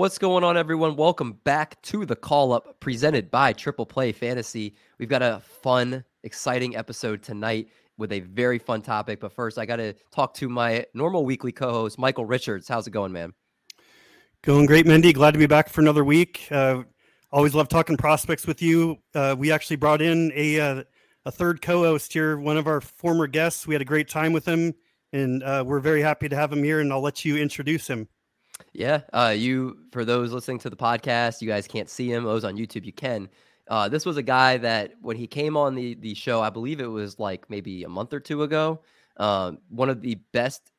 What's going on, everyone? Welcome back to the call up presented by Triple Play Fantasy. We've got a fun, exciting episode tonight with a very fun topic. But first, I got to talk to my normal weekly co host, Michael Richards. How's it going, man? Going great, Mendy. Glad to be back for another week. Uh, always love talking prospects with you. Uh, we actually brought in a, uh, a third co host here, one of our former guests. We had a great time with him, and uh, we're very happy to have him here. And I'll let you introduce him. Yeah, uh, you for those listening to the podcast, you guys can't see him. Those on YouTube, you can. Uh, this was a guy that when he came on the the show, I believe it was like maybe a month or two ago. Um, one of the best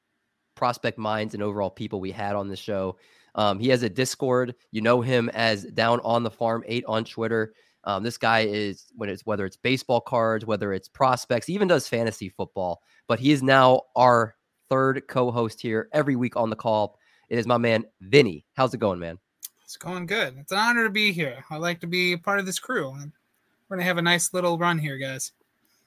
prospect minds and overall people we had on the show. Um, he has a Discord. You know him as Down on the Farm Eight on Twitter. Um, this guy is when it's whether it's baseball cards, whether it's prospects, even does fantasy football. But he is now our third co-host here every week on the call. It is my man Vinny. How's it going, man? It's going good. It's an honor to be here. I like to be a part of this crew. We're gonna have a nice little run here, guys.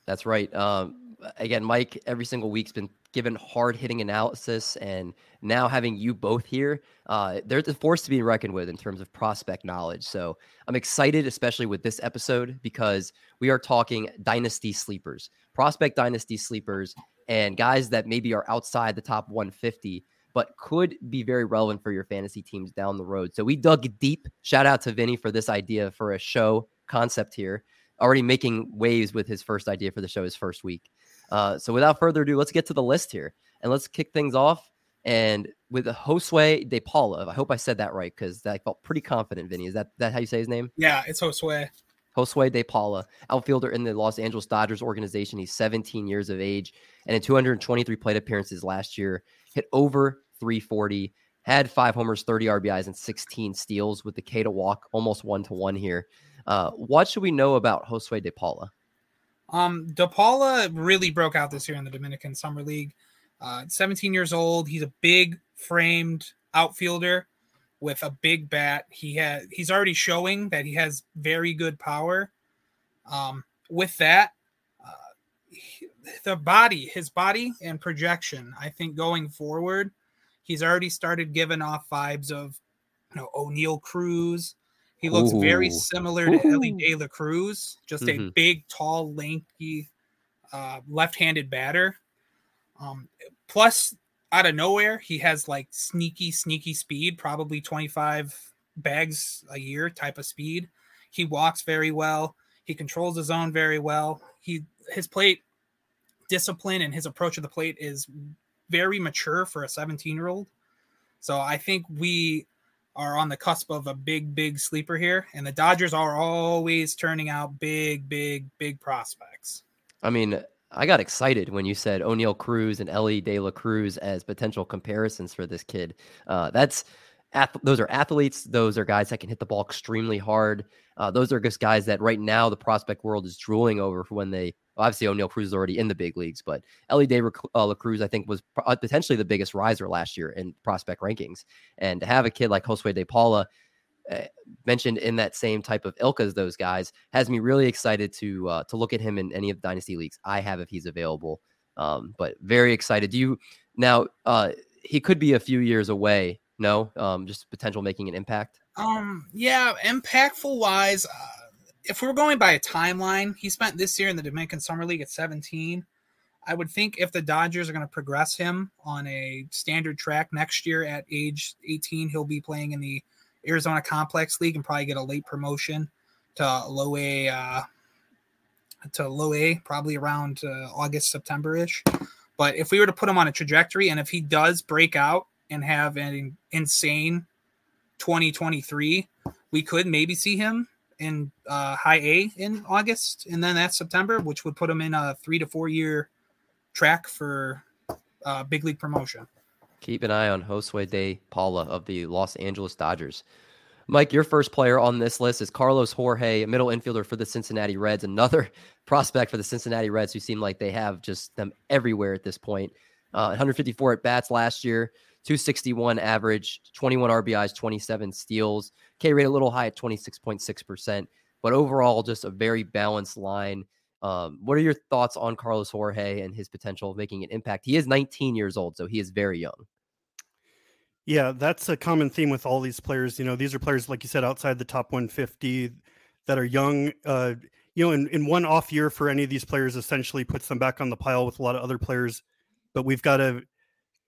That's right. Um, again, Mike, every single week's been given hard hitting analysis, and now having you both here, uh, there's a force to be reckoned with in terms of prospect knowledge. So I'm excited, especially with this episode, because we are talking dynasty sleepers, prospect dynasty sleepers, and guys that maybe are outside the top 150 but could be very relevant for your fantasy teams down the road. So we dug deep. Shout out to Vinny for this idea for a show concept here. Already making waves with his first idea for the show his first week. Uh, so without further ado, let's get to the list here and let's kick things off. And with Josue De Paula, I hope I said that right because I felt pretty confident. Vinny, is that that how you say his name? Yeah, it's Josue. Josue De Paula, outfielder in the Los Angeles Dodgers organization. He's 17 years of age and in 223 plate appearances last year, hit over 340, had five homers, 30 RBIs, and 16 steals with the K to walk almost one to one here. Uh, what should we know about Josue De Paula? Um, De Paula really broke out this year in the Dominican Summer League. Uh, 17 years old. He's a big framed outfielder with a big bat. He has he's already showing that he has very good power. Um, with that, uh, he, the body, his body and projection, I think going forward He's already started giving off vibes of you know Oneil Cruz. He looks Ooh. very similar to Elly De La Cruz, just mm-hmm. a big, tall, lanky, uh, left-handed batter. Um, plus, out of nowhere, he has like sneaky, sneaky speed, probably 25 bags a year type of speed. He walks very well. He controls his own very well. He his plate discipline and his approach to the plate is very mature for a 17 year old. So I think we are on the cusp of a big, big sleeper here. And the Dodgers are always turning out big, big, big prospects. I mean, I got excited when you said Oneil Cruz and Elly De La Cruz as potential comparisons for this kid. Uh, that's those are athletes. Those are guys that can hit the ball extremely hard. Uh, those are just guys that right now the prospect world is drooling over for when they obviously Oneil Cruz is already in the big leagues, but Elly De uh, La Cruz I think was uh, potentially the biggest riser last year in prospect rankings, and to have a kid like Josue De Paula. Uh, mentioned in that same type of ilk as those guys has me really excited to uh, to look at him in any of the dynasty leagues I have if he's available. Um, but very excited. Do you now? Uh, he could be a few years away no, um, just potential making an impact. Um, yeah, impactful wise, uh, if we're going by a timeline, he spent this year in the Dominican Summer League at 17. I would think if the Dodgers are going to progress him on a standard track next year at age 18, he'll be playing in the Arizona Complex League and probably get a late promotion to low A, uh, to low A, probably around uh, August, September ish. But if we were to put him on a trajectory, and if he does break out and have an insane 2023, we could maybe see him in uh, high A in August, and then that's September, which would put him in a three to four year track for uh, big league promotion. Keep an eye on Josue de Paula of the Los Angeles Dodgers. Mike, your first player on this list is Carlos Jorge, a middle infielder for the Cincinnati Reds, another prospect for the Cincinnati Reds who seem like they have just them everywhere at this point. Uh, 154 at bats last year, 261 average, 21 RBIs, 27 steals. K rate a little high at 26.6%, but overall, just a very balanced line. Um, what are your thoughts on Carlos Jorge and his potential of making an impact? He is 19 years old, so he is very young. Yeah, that's a common theme with all these players. You know, these are players, like you said, outside the top 150 that are young. Uh, you know, in, in one off year for any of these players essentially puts them back on the pile with a lot of other players. But we've got to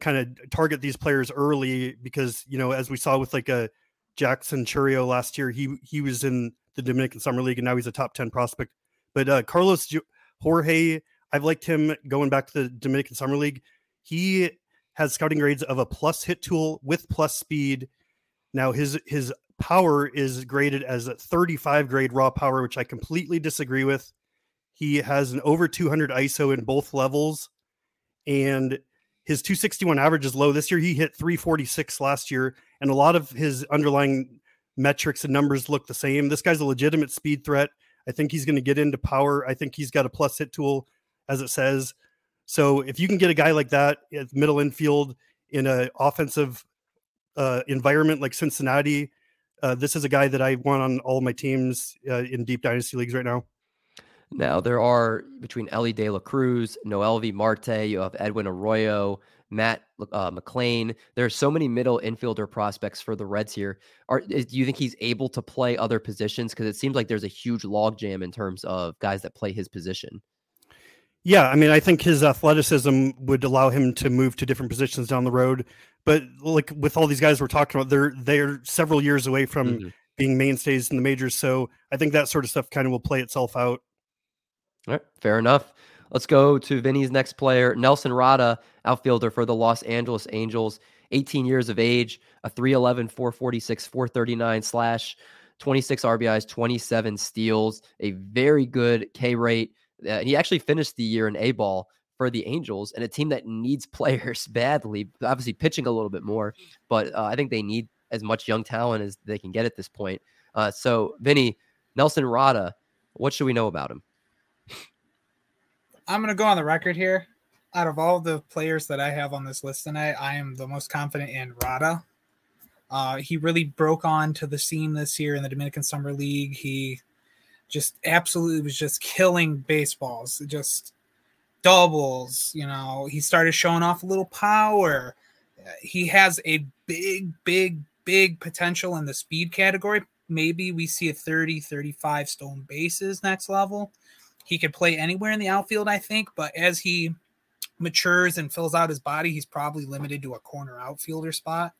kind of target these players early because, you know, as we saw with like a Jackson Chourio last year, he he was in the Dominican Summer League and now he's a top 10 prospect. But uh, Carlos Jorge, I've liked him going back to the Dominican Summer League. He has scouting grades of a plus hit tool with plus speed. Now his his power is graded as a 35 grade raw power, which I completely disagree with. He has an over 200 ISO in both levels, and his 261 average is low. This year he hit 346 last year, and a lot of his underlying metrics and numbers look the same. This guy's a legitimate speed threat. I think he's going to get into power. I think he's got a plus hit tool, as it says. So if you can get a guy like that at middle infield in an offensive uh, environment like Cincinnati, uh, this is a guy that I want on all my teams uh, in deep dynasty leagues right now. Now there are between Elly De La Cruz, Noelvi Marte, you have Edwin Arroyo, Matt uh, McLain. There are so many middle infielder prospects for the Reds here. Are do you think he's able to play other positions? Because it seems like there's a huge logjam in terms of guys that play his position. Yeah, I mean, I think his athleticism would allow him to move to different positions down the road. But like with all these guys we're talking about, they're they're several years away from mm-hmm. being mainstays in the majors. So I think that sort of stuff kind of will play itself out. All right, fair enough. Let's go to Vinny's next player, Nelson Rada, outfielder for the Los Angeles Angels, 18 years of age, a 311, 446, 439 slash, 26 RBIs, 27 steals, a very good K rate. Uh, he actually finished the year in A ball for the Angels and a team that needs players badly. Obviously, pitching a little bit more, but uh, I think they need as much young talent as they can get at this point. Uh, so, Vinny, Nelson Rada, what should we know about him? I'm going to go on the record here. Out of all the players that I have on this list tonight, I am the most confident in Rada. Uh, he really broke on to the scene this year in the Dominican Summer League. He just absolutely was just killing baseballs, just doubles. You know, he started showing off a little power. He has a big, big, big potential in the speed category. Maybe we see a 30, 35 stolen bases next level. He could play anywhere in the outfield, I think, but as he matures and fills out his body, he's probably limited to a corner outfielder spot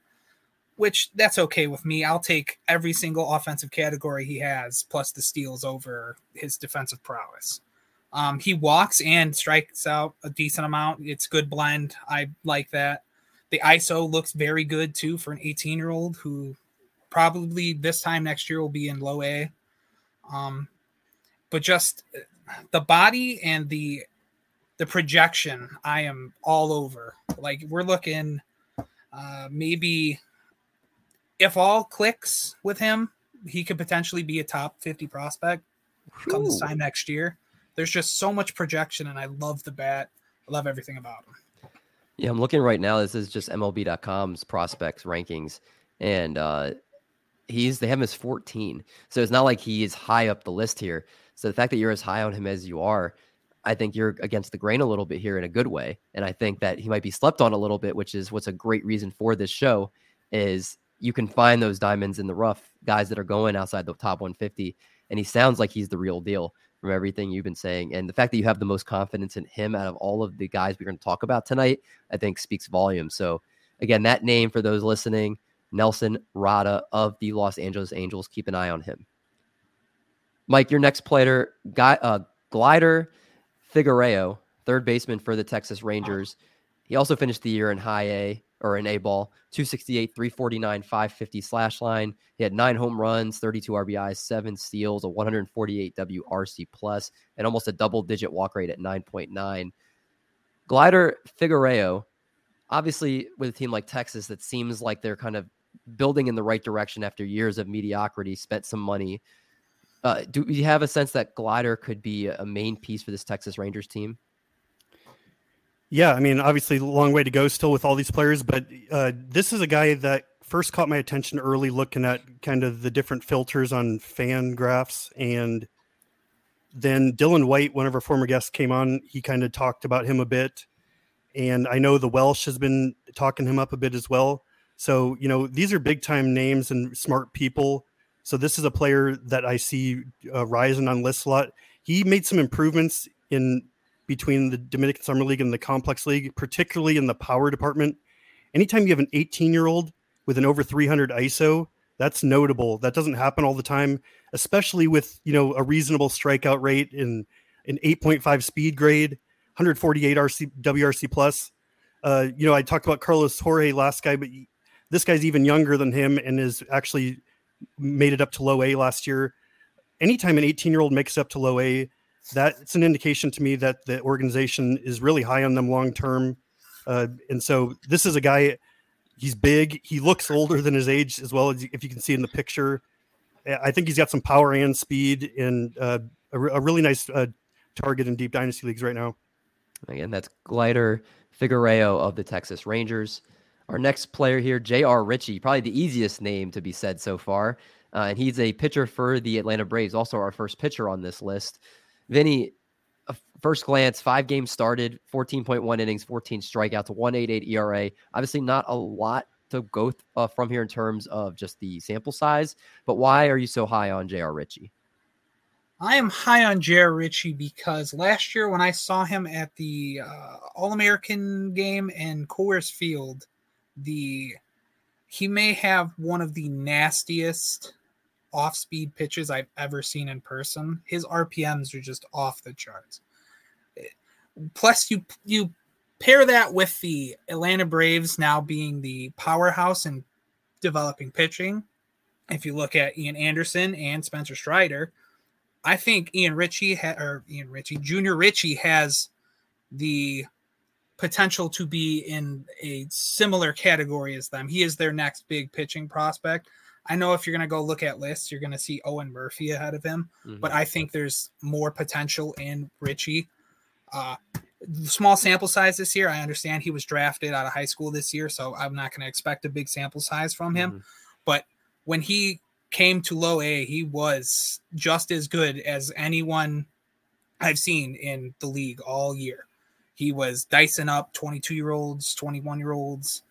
which that's okay with me. I'll take every single offensive category he has plus the steals over his defensive prowess. Um, he walks and strikes out a decent amount. It's good blend. I like that. The ISO looks very good too for an 18 year old who probably this time next year will be in low A. Um, but just the body and the the projection, I am all over. Like we're looking uh, maybe if all clicks with him, he could potentially be a top 50 prospect come this time next year. There's just so much projection, and I love the bat. I love everything about him. Yeah, I'm looking right now. This is just MLB.com's prospects rankings, and uh, he's they have him as 14. So it's not like he is high up the list here. So the fact that you're as high on him as you are, I think you're against the grain a little bit here in a good way. And I think that he might be slept on a little bit, which is what's a great reason for this show. Is you can find those diamonds in the rough, guys that are going outside the top 150. And he sounds like he's the real deal from everything you've been saying. And the fact that you have the most confidence in him out of all of the guys we're going to talk about tonight, I think speaks volumes. So, again, that name for those listening, Nelson Rada of the Los Angeles Angels. Keep an eye on him. Mike, your next player, guy, uh, Gleider Figuereo, third baseman for the Texas Rangers. He also finished the year in high A or in A ball, 268, 349, 550 slash line. He had nine home runs, 32 RBIs, seven steals, a 148 WRC plus, and almost a double digit walk rate at 9.9. Gleider Figuereo, obviously, with a team like Texas, that seems like they're kind of building in the right direction after years of mediocrity, spent some money. Uh, do you have a sense that Gleider could be a main piece for this Texas Rangers team? Yeah, I mean, obviously, long way to go still with all these players, but uh, this is a guy that first caught my attention early looking at kind of the different filters on FanGraphs, And then Dylan White, one of our former guests, came on. He kind of talked about him a bit. And I know the Welsh has been talking him up a bit as well. So, you know, these are big time names and smart people. So, this is a player that I see uh, rising on list a lot. He made some improvements in between the Dominican Summer League and the Complex League, particularly in the power department. Anytime you have an 18 year old with an over 300 ISO, that's notable. That doesn't happen all the time, especially with you know a reasonable strikeout rate in an 8.5 speed grade, 148 RC WRC plus. Uh, you know, I talked about Carlos Jorge last guy, but this guy's even younger than him and is actually made it up to low A last year. Anytime an 18 year old makes it up to low A, that's an indication to me that the organization is really high on them long term. Uh, and so this is a guy. He's big. He looks older than his age as well. As if you can see in the picture, I think he's got some power and speed and uh, a, a, really nice uh, target in deep dynasty leagues right now. Again, that's Gleider Figuereo of the Texas Rangers. Our next player here, J.R. Ritchie, probably the easiest name to be said so far. Uh, and he's a pitcher for the Atlanta Braves, also our first pitcher on this list. Vinny, first glance, five games started, 14.1 innings, 14 strikeouts, 188 ERA. Obviously, not a lot to go th- uh, from here in terms of just the sample size, but why are you so high on J.R. Ritchie? I am high on J.R. Ritchie because last year when I saw him at the uh, All American game in Coors Field, the he may have one of the nastiest off speed pitches I've ever seen in person. His RPMs are just off the charts. Plus, you you pair that with the Atlanta Braves now being the powerhouse in developing pitching. If you look at Ian Anderson and Spencer Strider, I think Ian Ritchie ha- or Ian Ritchie Junior Ritchie has the potential to be in a similar category as them. He is their next big pitching prospect. I know if you're going to go look at lists, you're going to see Owen Murphy ahead of him, mm-hmm. but I think there's more potential in Ritchie. Uh, small sample size this year. I understand he was drafted out of high school this year, so I'm not going to expect a big sample size from him. Mm-hmm. But when he came to low A, he was just as good as anyone I've seen in the league all year. He was dicing up 22 year olds, 21 year olds.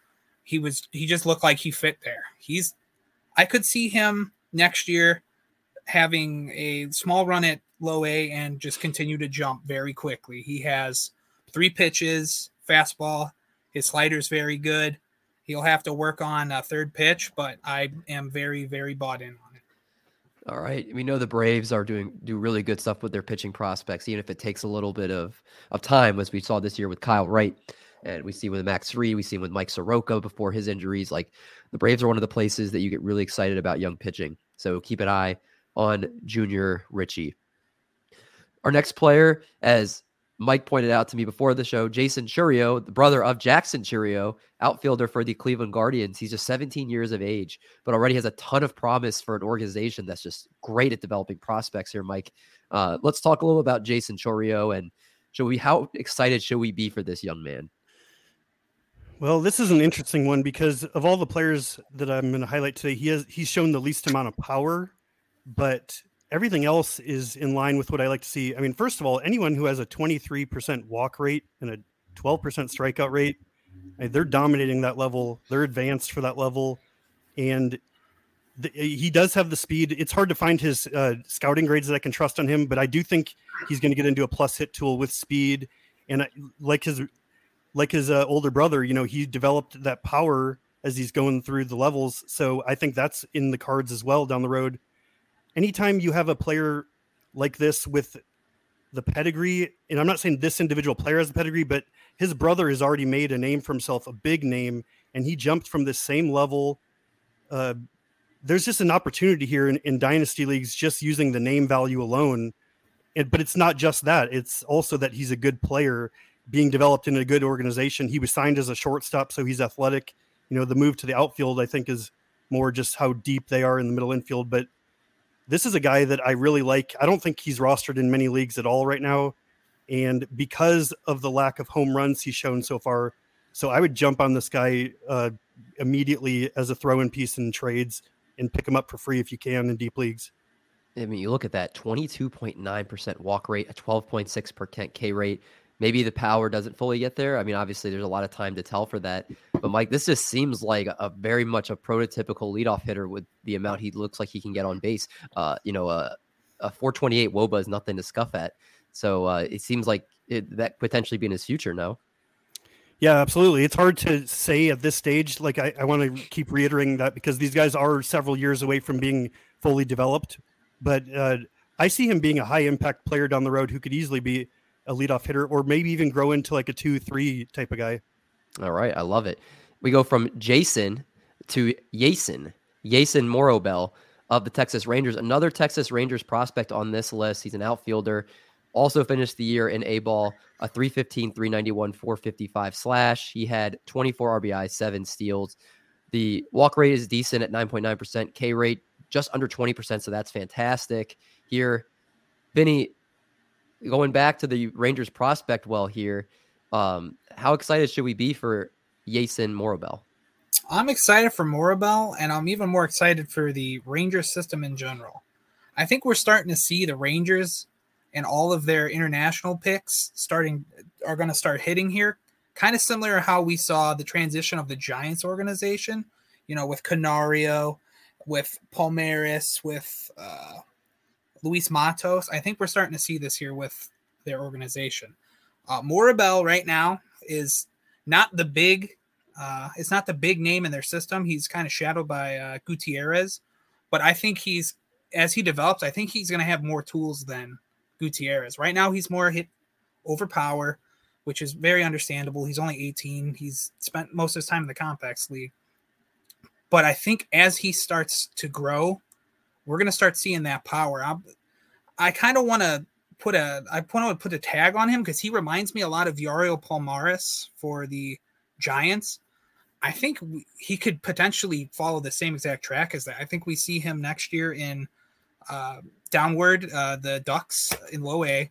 He was, he just looked like he fit there. He's I could see him next year having a small run at low A and just continue to jump very quickly. He has three pitches, fastball. His slider's very good. He'll have to work on a third pitch, but I am very, very bought in. All right. We know the Braves are doing do really good stuff with their pitching prospects, even if it takes a little bit of, of time, as we saw this year with Kyle Wright. And we see with Max Fried, we see with Mike Soroka before his injuries. Like the Braves are one of the places that you get really excited about young pitching. So keep an eye on Junior Ritchie. Our next player, as Mike pointed out to me before the show, Jason Chourio, the brother of Jackson Chourio, outfielder for the Cleveland Guardians. He's just 17 years of age, but already has a ton of promise for an organization that's just great at developing prospects here, Mike. Uh, let's talk a little about Jason Chourio and should we how excited should we be for this young man? Well, this is an interesting one because of all the players that I'm going to highlight today, he has he's shown the least amount of power, but everything else is in line with what I like to see. I mean, first of all, anyone who has a 23% walk rate and a 12% strikeout rate, they're dominating that level. They're advanced for that level, and the, he does have the speed. It's hard to find his uh, scouting grades that I can trust on him, but I do think he's going to get into a plus hit tool with speed. And I, like his like his uh, older brother, you know, he developed that power as he's going through the levels. So I think that's in the cards as well down the road. Anytime you have a player like this with the pedigree, and I'm not saying this individual player has the pedigree, but his brother has already made a name for himself, a big name, and he jumped from the same level. Uh, there's just an opportunity here in, in dynasty leagues just using the name value alone. It, but it's not just that; it's also that he's a good player being developed in a good organization. He was signed as a shortstop, so he's athletic. You know, the move to the outfield, I think, is more just how deep they are in the middle infield. But this is a guy that I really like. I don't think he's rostered in many leagues at all right now. And because of the lack of home runs he's shown so far, so I would jump on this guy uh, immediately as a throw in piece in trades and pick him up for free if you can in deep leagues. I mean, you look at that 22.9% walk rate, a 12.6% K rate, maybe the power doesn't fully get there. I mean, obviously, there's a lot of time to tell for that. But Mike, this just seems like a, very much a prototypical leadoff hitter with the amount he looks like he can get on base. Uh, you know, a, a 428 woba is nothing to scuff at. So uh, it seems like it, that potentially be in his future. No. Yeah, absolutely. It's hard to say at this stage. Like I, I want to keep reiterating that because these guys are several years away from being fully developed. But uh, I see him being a high impact player down the road who could easily be a leadoff hitter, or maybe even grow into like a two three type of guy. All right, I love it. We go from Jason to Jason, Jason Morrobel of the Texas Rangers, another Texas Rangers prospect on this list. He's an outfielder. Also finished the year in A ball, a 315, 391, 455 slash. He had 24 RBI, seven steals. The walk rate is decent at 9.9%. K rate just under 20%. So that's fantastic here. Vinny, going back to the Rangers prospect well here, um, how excited should we be for Yeison Morrobel? I'm excited for Morrobel, and I'm even more excited for the Rangers system in general. I think we're starting to see the Rangers and all of their international picks starting are going to start hitting here. Kind of similar to how we saw the transition of the Giants organization, you know, with Canario, with Palmeiro, with uh, Luis Matos. I think we're starting to see this here with their organization. Uh, Morrobel right now is not the big, uh, it's not the big name in their system. He's kind of shadowed by uh, Gutierrez, but I think he's as he develops, I think he's going to have more tools than Gutierrez. Right now, he's more hit over power, which is very understandable. He's only 18. He's spent most of his time in the complex league. But I think as he starts to grow we're going to start seeing that power. I'm, i kind of want to put a I want to put a tag on him because he reminds me a lot of Yariel Palmeiro for the Giants. I think we, he could potentially follow the same exact track as that. I think we see him next year in uh, downward uh, the Ducks in low A.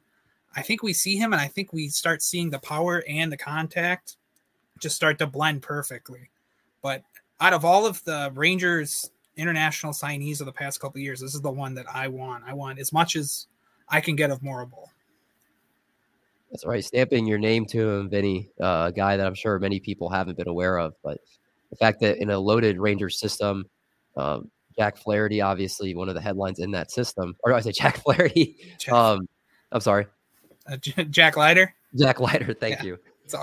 I think we see him, and I think we start seeing the power and the contact just start to blend perfectly. But out of all of the Rangers international signees of the past couple years, this is the one that I want. I want as much as I can get of Morrobel. That's right. Stamping your name to him, Vinny, uh, a guy that I'm sure many people haven't been aware of. But the fact that in a loaded Rangers system, um, Jack Flaherty, obviously one of the headlines in that system, or do I say Jack Flaherty. Jack. Um, I'm sorry. Uh, J- Jack Leiter. Jack Leiter. Thank yeah, you.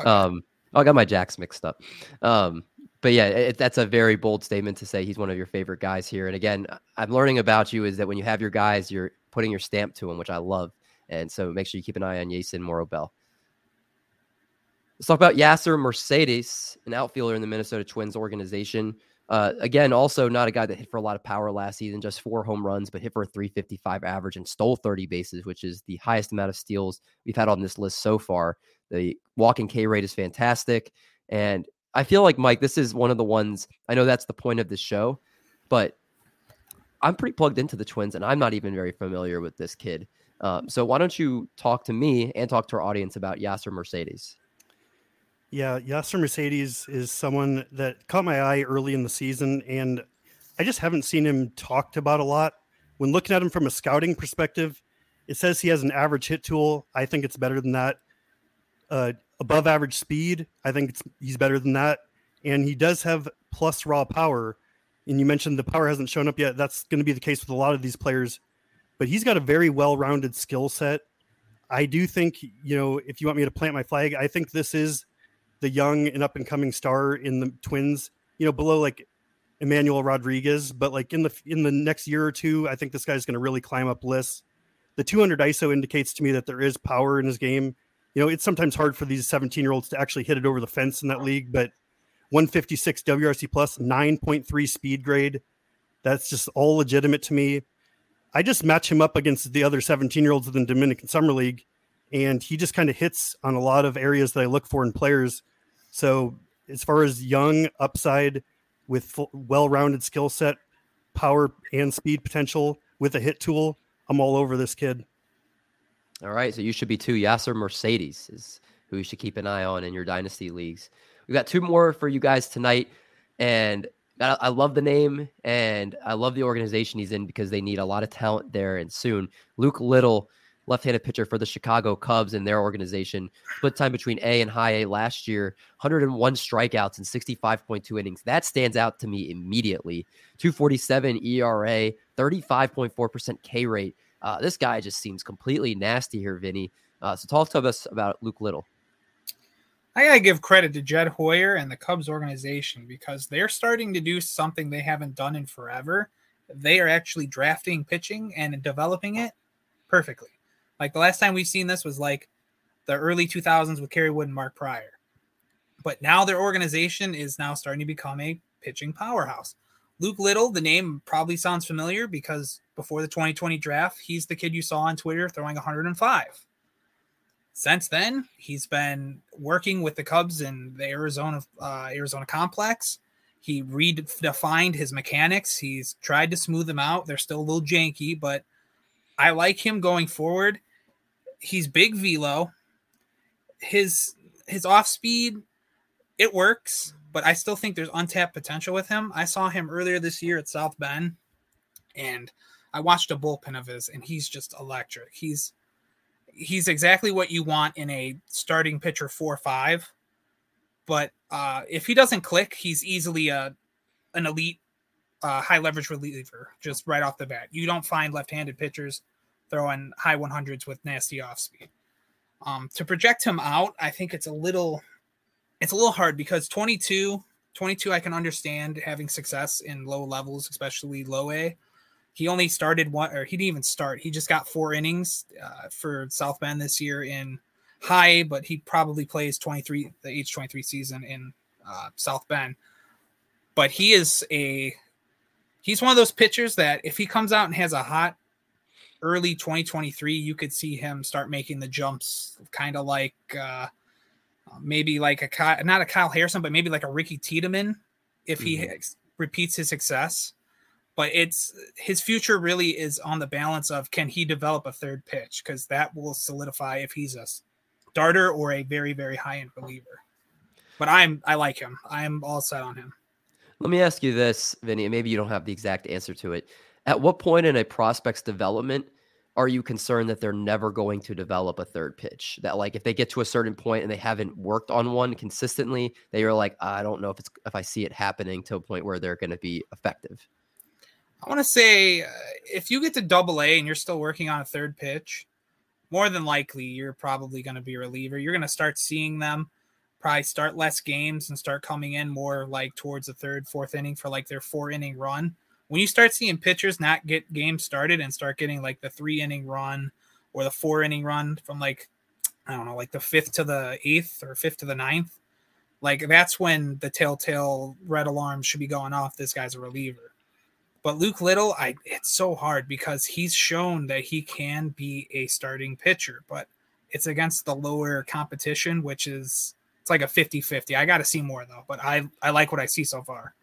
Um, I got my Jacks mixed up. Um, but yeah, it, that's a very bold statement to say he's one of your favorite guys here. And again, I'm learning about you is that when you have your guys, you're putting your stamp to them, which I love. And so make sure you keep an eye on Yeison Morrobel. Let's talk about Yasser Mercedes, an outfielder in the Minnesota Twins organization. Uh, again, also not a guy that hit for a lot of power last season, just four home runs, but hit for a 355 average and stole 30 bases, which is the highest amount of steals we've had on this list so far. The walk walking K rate is fantastic. And I feel like Mike, this is one of the ones. I know that's the point of this show, but I'm pretty plugged into the Twins, and I'm not even very familiar with this kid. Um, so why don't you talk to me and talk to our audience about Yasser Mercedes? Yeah, Yasser Mercedes is someone that caught my eye early in the season, and I just haven't seen him talked about a lot. When looking at him from a scouting perspective, it says he has an average hit tool. I think it's better than that. Uh, above average speed. I think he's better than that. And he does have plus raw power. And you mentioned the power hasn't shown up yet. That's going to be the case with a lot of these players. But he's got a very well rounded skill set. I do think, you know, if you want me to plant my flag, I think this is the young and up and coming star in the Twins, you know, below like Emmanuel Rodriguez. But like in the in the next year or two, I think this guy's going to really climb up lists. The 200 ISO indicates to me that there is power in his game you know, it's sometimes hard for these 17 year olds to actually hit it over the fence in that league, but 156 WRC plus, 9.3 speed grade. That's just all legitimate to me. I just match him up against the other 17 year olds in the Dominican Summer League, and he just kind of hits on a lot of areas that I look for in players. So, as far as young upside with well rounded skill set, power, and speed potential with a hit tool, I'm all over this kid. All right. So, you should be too. Yasser Mercedes is who you should keep an eye on in your dynasty leagues. We've got two more for you guys tonight. And I love the name and I love the organization he's in because they need a lot of talent there and soon. Luke Little, left-handed pitcher for the Chicago Cubs and their organization, split time between A and high A last year, 101 strikeouts and 65.2 innings. That stands out to me immediately. 247 ERA, 35.4% K rate. Uh, this guy just seems completely nasty here, Vinny. Uh, so talk to us about Luke Little. I gotta give credit to Jed Hoyer and the Cubs organization because they're starting to do something they haven't done in forever. They are actually drafting pitching and developing it perfectly. Like the last time we've seen this was like the early 2000s with Kerry Wood and Mark Prior. But now their organization is now starting to become a pitching powerhouse. Luke Little, the name probably sounds familiar because before the 2020 draft, he's the kid you saw on Twitter throwing 105 since then, he's been working with the Cubs in the Arizona uh, Arizona complex. He redefined his mechanics. He's tried to smooth them out. They're still a little janky, but I like him going forward. He's big velo. His his off speed, it works, but I still think there's untapped potential with him. I saw him earlier this year at South Bend, and I watched a bullpen of his, and he's just electric. He's he's exactly what you want in a starting pitcher four five. But uh, if he doesn't click, he's easily a an elite uh, high leverage reliever just right off the bat. You don't find left handed pitchers throwing high 100s with nasty off speed. Um, to project him out, I think it's a little it's a little hard because 22 22 I can understand having success in low levels, especially low A. He only started one, or he didn't even start. He just got four innings uh, for South Bend this year in high, but he probably plays 23, the age 23 season in uh, South Bend. But he is a, he's one of those pitchers that if he comes out and has a hot early 2023, you could see him start making the jumps, kind of like uh, maybe like a not a Kyle Harrison, but maybe like a Ricky Tiedemann if he mm-hmm. repeats his success but it's his future really is on the balance of can he develop a third pitch because that will solidify if he's a starter or a very very high end reliever. But I'm I like him. I'm all set on him. Let me ask you this, Vinny. Maybe you don't have the exact answer to it. At what point in a prospect's development are you concerned that they're never going to develop a third pitch? That like if they get to a certain point and they haven't worked on one consistently, they are like, I don't know if it's if I see it happening to a point where they're going to be effective. I want to say uh, if you get to double A and you're still working on a third pitch, more than likely you're probably going to be a reliever. You're going to start seeing them probably start less games and start coming in more like towards the third, fourth inning for like their four inning run. When you start seeing pitchers not get games started and start getting like the three inning run or the four inning run from like, I don't know, like the fifth to the eighth or fifth to the ninth, like that's when the telltale red alarm should be going off. This guy's a reliever but Luke Little, I it's so hard because he's shown that he can be a starting pitcher, but it's against the lower competition, which is it's like a 50-50. I got to see more though, but I I like what I see so far.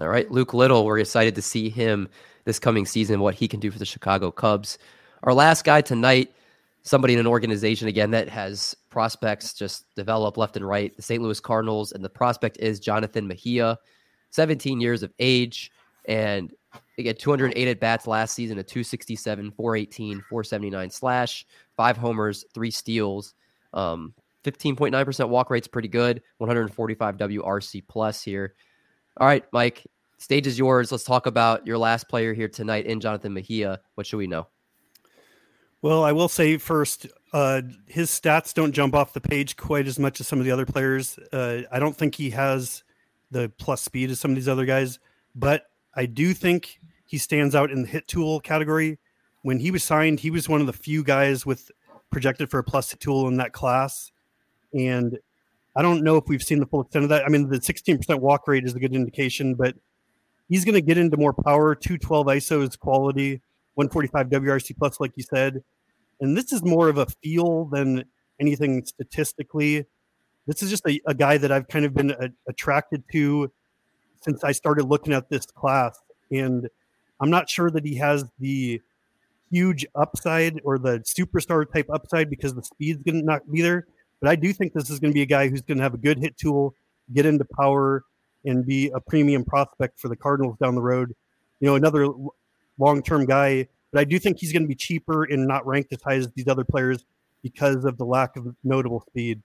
All right, Luke Little, we're excited to see him this coming season, what he can do for the Chicago Cubs. Our last guy tonight, somebody in an organization again that has prospects just develop left and right, the St. Louis Cardinals, and the prospect is Jonathan Mejia, 17 years of age, and they get 208 at bats last season, a 267, 418, 479 slash, five homers, three steals. Um, 15.9% walk rate's pretty good. 145 WRC plus here. All right, Mike, stage is yours. Let's talk about your last player here tonight in Jonathan Mejia. What should we know? Well, I will say first, uh, his stats don't jump off the page quite as much as some of the other players. Uh, I don't think he has the plus speed as some of these other guys, but I do think he stands out in the hit tool category. When he was signed, he was one of the few guys with projected for a plus tool in that class. And I don't know if we've seen the full extent of that. I mean, the 16% walk rate is a good indication, but he's going to get into more power. 212 ISO is quality, 145 WRC plus, like you said. And this is more of a feel than anything statistically. This is just a, a guy that I've kind of been a, attracted to since I started looking at this class. And I'm not sure that he has the huge upside or the superstar type upside because the speed's going to not be there. But I do think this is going to be a guy who's going to have a good hit tool, get into power, and be a premium prospect for the Cardinals down the road. You know, another long term guy. But I do think he's going to be cheaper and not ranked as high as these other players because of the lack of notable speed.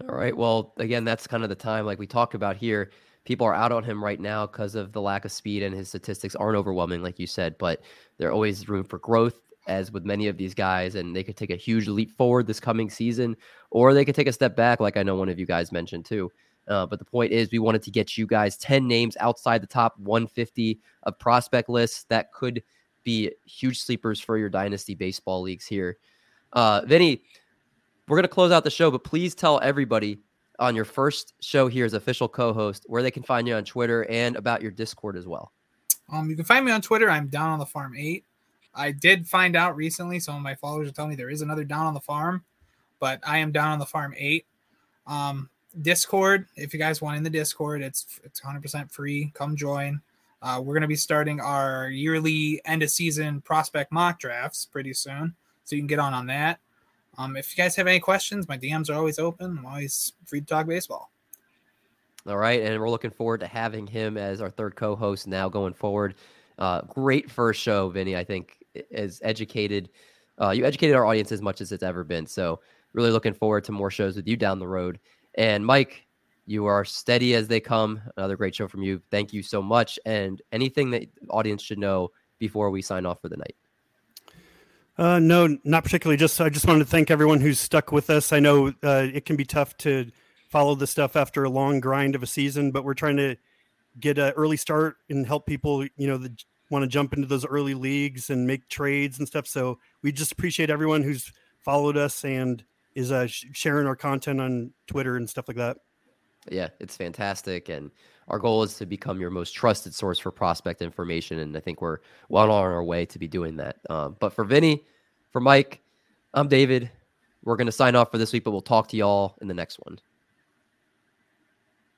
All right. Well, again, that's kind of the time, like we talked about here. People are out on him right now because of the lack of speed, and his statistics aren't overwhelming, like you said. But there always room for growth, as with many of these guys, and they could take a huge leap forward this coming season, or they could take a step back, like I know one of you guys mentioned too. Uh, but the point is, we wanted to get you guys 10 names outside the top 150 of prospect lists that could be huge sleepers for your dynasty baseball leagues here. Uh, Vinny, we're going to close out the show, but please tell everybody on your first show here as official co-host where they can find you on Twitter and about your Discord as well. Um, you can find me on Twitter. I'm down on the farm eight. I did find out recently. Some of my followers are telling me there is another down on the farm, but I am down on the farm eight. Um, Discord, if you guys want in the Discord, it's it's 100% free. Come join. Uh, we're going to be starting our yearly end of season prospect mock drafts pretty soon, so you can get on on that. Um, if you guys have any questions, my DMs are always open. I'm always free to talk baseball. All right, and we're looking forward to having him as our third co-host now going forward. Uh, great first show, Vinny. I think as educated, uh, you educated our audience as much as it's ever been. So really looking forward to more shows with you down the road. And Mike, you are steady as they come. Another great show from you. Thank you so much. And anything that audience should know before we sign off for the night. Uh, no, not particularly. Just I just wanted to thank everyone who's stuck with us. I know uh, it can be tough to follow the stuff after a long grind of a season, but we're trying to get an early start and help people. You know, that want to jump into those early leagues and make trades and stuff. So we just appreciate everyone who's followed us and is uh, sharing our content on Twitter and stuff like that. Yeah, it's fantastic. And our goal is to become your most trusted source for prospect information. And I think we're well on our way to be doing that. Um, but for Vinny, for Mike, I'm David. We're going to sign off for this week, but we'll talk to y'all in the next one.